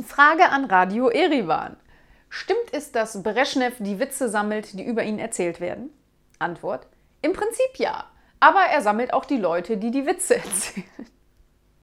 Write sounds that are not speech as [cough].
Frage an Radio Erivan. Stimmt es, dass Brezhnev die Witze sammelt, die über ihn erzählt werden? Antwort: Im Prinzip ja. Aber er sammelt auch die Leute, die die Witze [laughs] erzählen.